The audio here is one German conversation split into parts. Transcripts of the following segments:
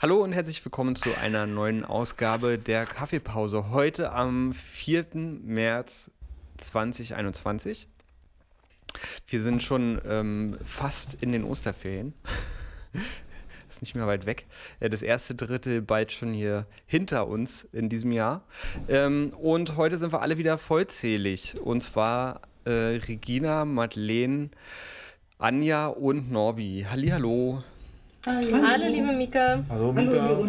Hallo und herzlich willkommen zu einer neuen Ausgabe der Kaffeepause. Heute am 4. März 2021. Wir sind schon ähm, fast in den Osterferien. Ist nicht mehr weit weg. Das erste Drittel bald schon hier hinter uns in diesem Jahr. Ähm, und heute sind wir alle wieder vollzählig. Und zwar äh, Regina, Madeleine, Anja und Norbi. Hallihallo. Hallo. Hallo, liebe Mika. Hallo, Mika. Hallo,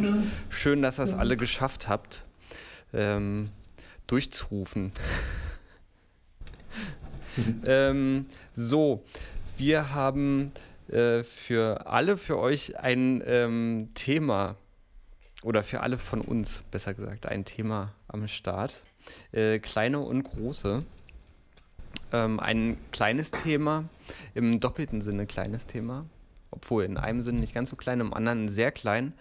Schön, dass ihr es alle geschafft habt, ähm, durchzurufen. ähm, so, wir haben äh, für alle für euch ein ähm, Thema oder für alle von uns, besser gesagt, ein Thema am Start. Äh, kleine und große. Ähm, ein kleines Thema, im doppelten Sinne kleines Thema obwohl in einem Sinne nicht ganz so klein, im anderen sehr klein.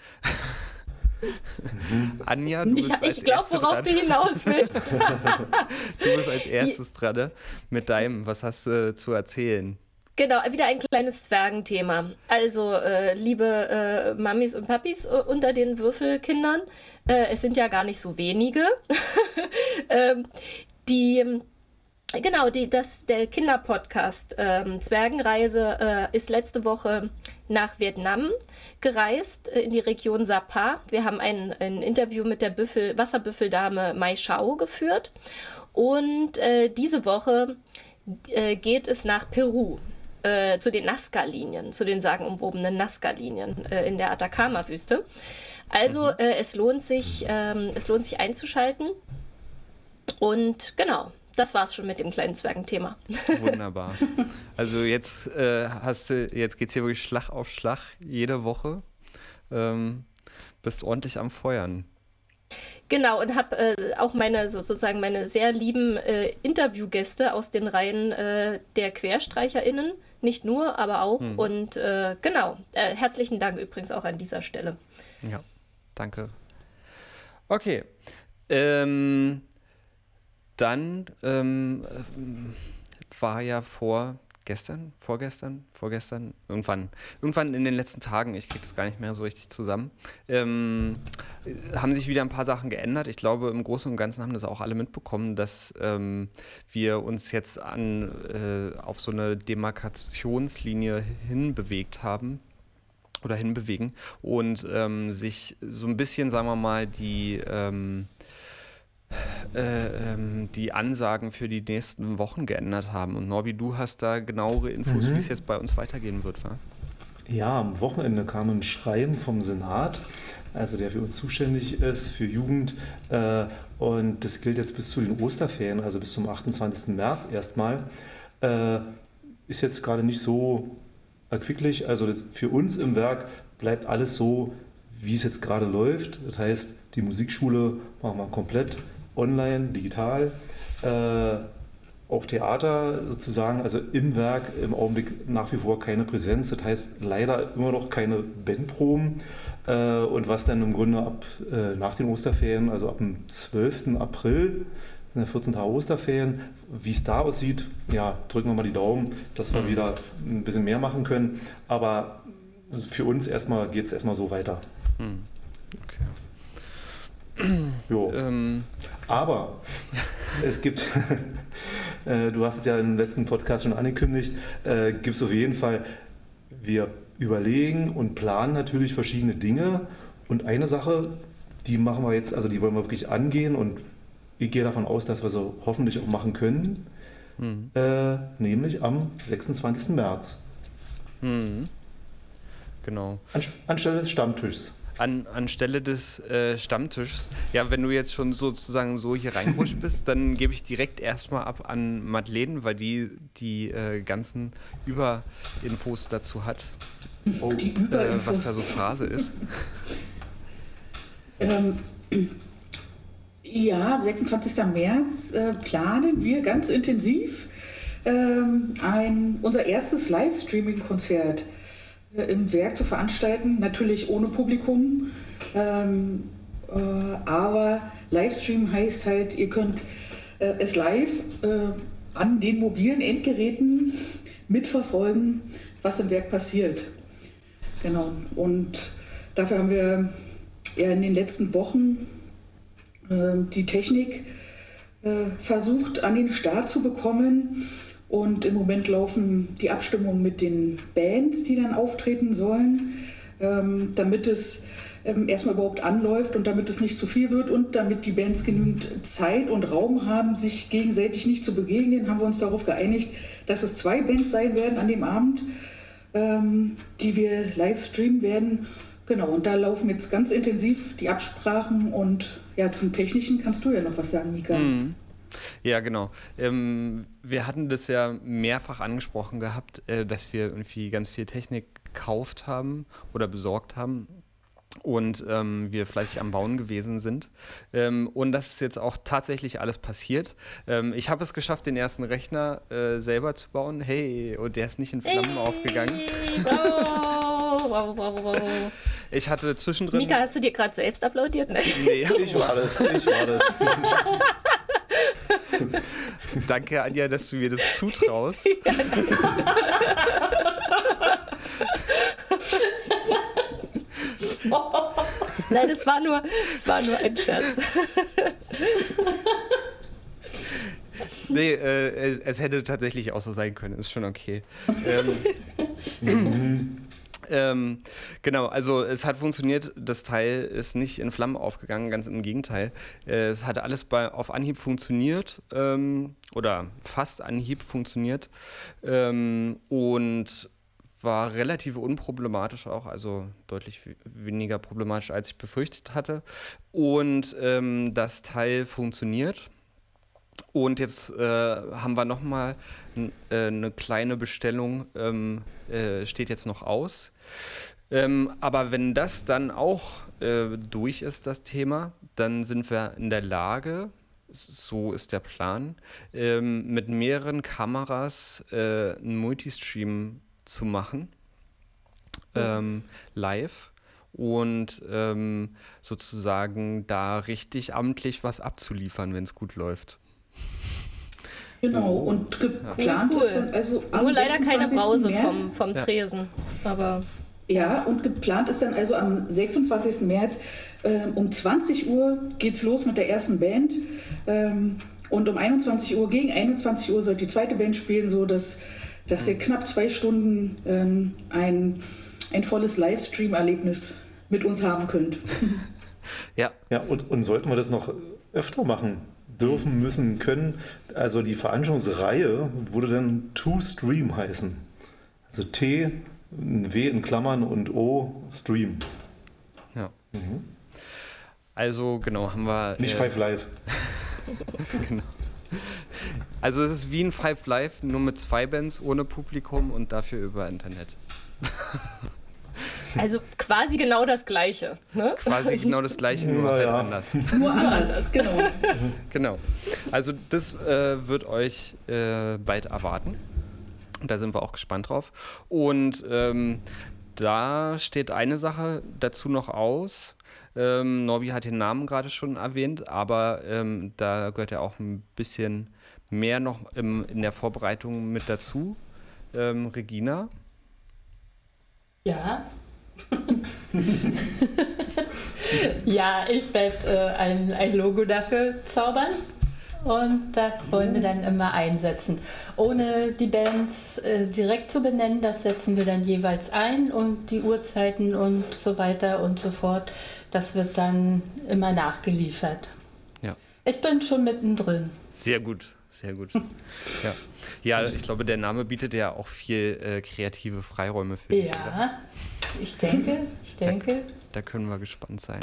Anja, du bist ich, Ich glaube, worauf dran. du hinaus willst. du bist als erstes dran ne? mit deinem. Was hast du zu erzählen? Genau, wieder ein kleines Zwergenthema. Also, äh, liebe äh, Mamis und Papis äh, unter den Würfelkindern, äh, es sind ja gar nicht so wenige, ähm, die Genau, die, das, der Kinderpodcast ähm, Zwergenreise äh, ist letzte Woche nach Vietnam gereist, äh, in die Region Sapa. Wir haben ein, ein Interview mit der Büffel, Wasserbüffeldame Mai Shao geführt. Und diese Woche geht es nach Peru. Äh, zu den Nazca-Linien, zu den sagenumwobenen Nazca-Linien äh, in der Atacama-Wüste. Also mhm. es, lohnt sich, ähm, es lohnt sich einzuschalten. Und genau, das war's schon mit dem kleinen Zwergenthema. Wunderbar. Also jetzt äh, hast du, jetzt geht's hier wirklich Schlag auf Schlag jede Woche. Ähm, bist ordentlich am Feuern. Genau, und habe äh, auch meine sozusagen meine sehr lieben äh, Interviewgäste aus den Reihen äh, der QuerstreicherInnen, nicht nur, aber auch. Hm. Und äh, genau, äh, herzlichen Dank übrigens auch an dieser Stelle. Ja, danke. Okay. Ähm, dann ähm, war ja vor gestern, vorgestern, vorgestern, irgendwann, irgendwann in den letzten Tagen, ich kriege das gar nicht mehr so richtig zusammen, ähm, haben sich wieder ein paar Sachen geändert. Ich glaube, im Großen und Ganzen haben das auch alle mitbekommen, dass ähm, wir uns jetzt an, äh, auf so eine Demarkationslinie hinbewegt haben oder hinbewegen und ähm, sich so ein bisschen, sagen wir mal, die ähm, äh, ähm, die Ansagen für die nächsten Wochen geändert haben. Und Norbi, du hast da genauere Infos, mhm. wie es jetzt bei uns weitergehen wird, wa? Ja, am Wochenende kam ein Schreiben vom Senat, also der für uns zuständig ist, für Jugend. Äh, und das gilt jetzt bis zu den Osterferien, also bis zum 28. März erstmal. Äh, ist jetzt gerade nicht so erquicklich. Also für uns im Werk bleibt alles so, wie es jetzt gerade läuft. Das heißt, die Musikschule machen wir komplett online, digital. Äh, auch Theater sozusagen, also im Werk im Augenblick nach wie vor keine Präsenz. Das heißt leider immer noch keine Bandproben. Äh, und was dann im Grunde ab äh, nach den Osterferien, also ab dem 12. April, in der 14 Tage Osterferien, wie es da aussieht, ja, drücken wir mal die Daumen, dass wir wieder ein bisschen mehr machen können. Aber für uns erstmal geht es erstmal so weiter. Hm. Jo. Ähm. Aber es gibt, äh, du hast es ja im letzten Podcast schon angekündigt, äh, gibt es auf jeden Fall, wir überlegen und planen natürlich verschiedene Dinge. Und eine Sache, die machen wir jetzt, also die wollen wir wirklich angehen und ich gehe davon aus, dass wir so hoffentlich auch machen können, mhm. äh, nämlich am 26. März. Mhm. Genau. anstelle des Stammtischs an, anstelle des äh, Stammtisches. Ja, wenn du jetzt schon sozusagen so hier reingerutscht bist, dann gebe ich direkt erstmal ab an Madeleine, weil die die äh, ganzen Überinfos dazu hat. Oh, die Überinfos. Äh, was da so Phrase ist. ähm, ja, am 26. März äh, planen wir ganz intensiv ähm, ein, unser erstes Livestreaming-Konzert im Werk zu veranstalten. Natürlich ohne Publikum. Ähm, äh, aber Livestream heißt halt, ihr könnt äh, es live äh, an den mobilen Endgeräten mitverfolgen, was im Werk passiert. Genau. Und dafür haben wir ja in den letzten Wochen äh, die Technik äh, versucht an den Start zu bekommen. Und im Moment laufen die Abstimmungen mit den Bands, die dann auftreten sollen, ähm, damit es ähm, erstmal überhaupt anläuft und damit es nicht zu viel wird und damit die Bands genügend Zeit und Raum haben, sich gegenseitig nicht zu begegnen, haben wir uns darauf geeinigt, dass es zwei Bands sein werden an dem Abend, ähm, die wir live streamen werden. Genau, und da laufen jetzt ganz intensiv die Absprachen und ja, zum Technischen kannst du ja noch was sagen, Mika. Mhm. Ja, genau. Ähm, wir hatten das ja mehrfach angesprochen gehabt, äh, dass wir irgendwie ganz viel Technik gekauft haben oder besorgt haben und ähm, wir fleißig am Bauen gewesen sind. Ähm, und das ist jetzt auch tatsächlich alles passiert. Ähm, ich habe es geschafft, den ersten Rechner äh, selber zu bauen. Hey, und der ist nicht in Flammen hey, aufgegangen. Bravo, bravo, bravo, bravo. Ich hatte zwischendrin. Mika, hast du dir gerade selbst applaudiert? Nee, ich war das. Ich war das. Danke, Anja, dass du mir das zutraust. Ja. Nein, es war nur, es war nur ein Scherz. Nee, äh, es, es, hätte tatsächlich auch so sein können, ist schon okay. ähm, ähm, genau, also es hat funktioniert, das Teil ist nicht in Flammen aufgegangen, ganz im Gegenteil. Äh, es hat alles bei, auf Anhieb funktioniert ähm, oder fast Anhieb funktioniert ähm, und war relativ unproblematisch auch, also deutlich weniger problematisch, als ich befürchtet hatte. Und ähm, das Teil funktioniert. Und jetzt äh, haben wir nochmal äh, eine kleine Bestellung, ähm, äh, steht jetzt noch aus. Ähm, aber wenn das dann auch äh, durch ist, das Thema, dann sind wir in der Lage, so ist der Plan, ähm, mit mehreren Kameras äh, einen Multistream zu machen, ähm, live und ähm, sozusagen da richtig amtlich was abzuliefern, wenn es gut läuft. Genau, und geplant ja. cool. ist also Nur leider keine Brause vom, vom Tresen, ja. aber... Ja, und geplant ist dann also am 26. März äh, um 20 Uhr geht's los mit der ersten Band. Ähm, und um 21 Uhr, gegen 21 Uhr soll die zweite Band spielen, so dass, dass ihr knapp zwei Stunden ähm, ein, ein volles Livestream-Erlebnis mit uns haben könnt. Ja. Ja, und, und sollten wir das noch öfter machen? Dürfen, müssen, können. Also die Veranstaltungsreihe würde dann To Stream heißen. Also T, W in Klammern und O, Stream. Ja. Mhm. Also genau, haben wir. Nicht äh, Five Live. genau. Also es ist wie ein Five Live, nur mit zwei Bands ohne Publikum und dafür über Internet. Also quasi genau das Gleiche. Ne? Quasi genau das Gleiche, nur halt ja. anders. Nur anders, genau. genau. Also das äh, wird euch äh, bald erwarten. Da sind wir auch gespannt drauf. Und ähm, da steht eine Sache dazu noch aus. Ähm, Norbi hat den Namen gerade schon erwähnt, aber ähm, da gehört ja auch ein bisschen mehr noch im, in der Vorbereitung mit dazu. Ähm, Regina. Ja. ja, ich werde äh, ein, ein Logo dafür zaubern und das wollen wir dann immer einsetzen. Ohne die Bands äh, direkt zu benennen, das setzen wir dann jeweils ein und die Uhrzeiten und so weiter und so fort, das wird dann immer nachgeliefert. Ja. Ich bin schon mittendrin. Sehr gut, sehr gut. ja. ja, ich glaube, der Name bietet ja auch viel äh, kreative Freiräume für dich. Ja. Ich denke, ich denke. Da, da können wir gespannt sein.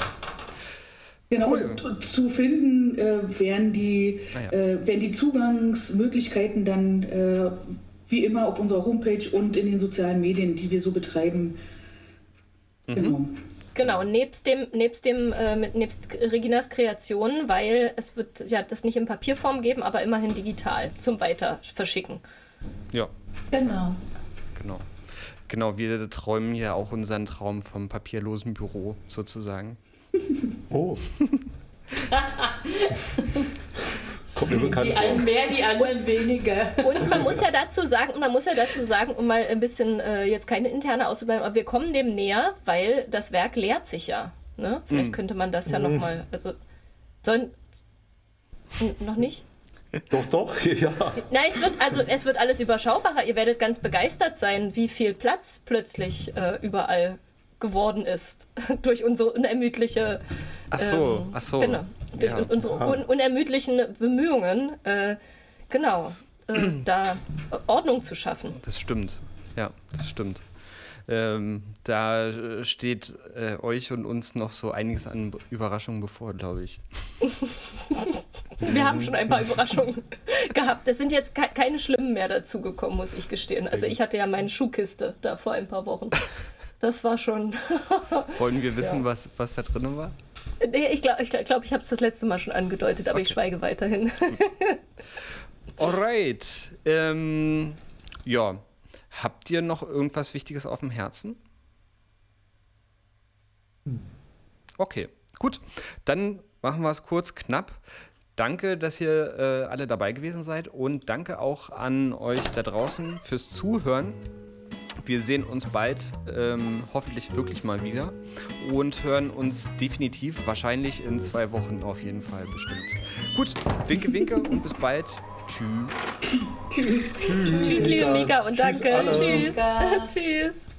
Genau, cool. zu finden äh, werden, die, ah, ja. äh, werden die Zugangsmöglichkeiten dann äh, wie immer auf unserer Homepage und in den sozialen Medien, die wir so betreiben. Mhm. Genau. Genau, nebst dem, nebst dem, äh, nebst Reginas Kreation, weil es wird ja das nicht in Papierform geben, aber immerhin digital zum Weiter verschicken. Ja. Genau. Genau. Genau, wir träumen ja auch unseren Traum vom papierlosen Büro sozusagen. Oh. Kommt mir bekannt Die einen mehr, die anderen weniger. Und man muss ja dazu sagen, man muss ja dazu sagen, um mal ein bisschen äh, jetzt keine interne auszubleiben, aber wir kommen dem näher, weil das Werk leert sich ja. Ne? Vielleicht könnte man das ja noch mal, also sollen noch nicht? Doch, doch, ja. Nein, es wird also es wird alles überschaubarer. Ihr werdet ganz begeistert sein, wie viel Platz plötzlich äh, überall geworden ist durch unsere unermüdliche Ach so, ähm, ach so. Genau, durch Ja. un unsere un unermüdlichen Bemühungen, äh, genau, äh, da Ordnung zu schaffen. Das stimmt. Ja, das stimmt. Ähm, da äh, steht äh, euch und uns noch so einiges an Überraschungen bevor, glaube ich. Wir haben schon ein paar Überraschungen gehabt. Es sind jetzt ke keine schlimmen mehr dazugekommen, muss ich gestehen. Also ich hatte ja meine Schuhkiste da vor ein paar Wochen. Das war schon. Wollen wir wissen, Ja. was, was da drin war? Nee, ich glaube, ich, glaub, ich, habe es das letzte Mal schon angedeutet, aber ich schweige weiterhin. Alright. Ähm, ja. Habt ihr noch irgendwas Wichtiges auf dem Herzen? Okay, gut. Dann machen wir es kurz, knapp. Danke, dass ihr äh, alle dabei gewesen seid und danke auch an euch da draußen fürs Zuhören. Wir sehen uns bald, ähm, hoffentlich wirklich mal wieder und hören uns definitiv, wahrscheinlich in zwei Wochen auf jeden Fall bestimmt. Gut, winke, winke und bis bald. Tschüss. Tschüss. Tschüss, liebe Mika, und Tschüss danke. alle. Tschüss. Mika. Tschüss.